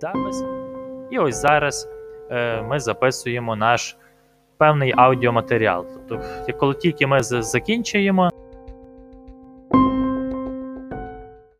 запис. І ось зараз е, ми записуємо наш певний аудіоматеріал. Тобто, коли тільки ми закінчуємо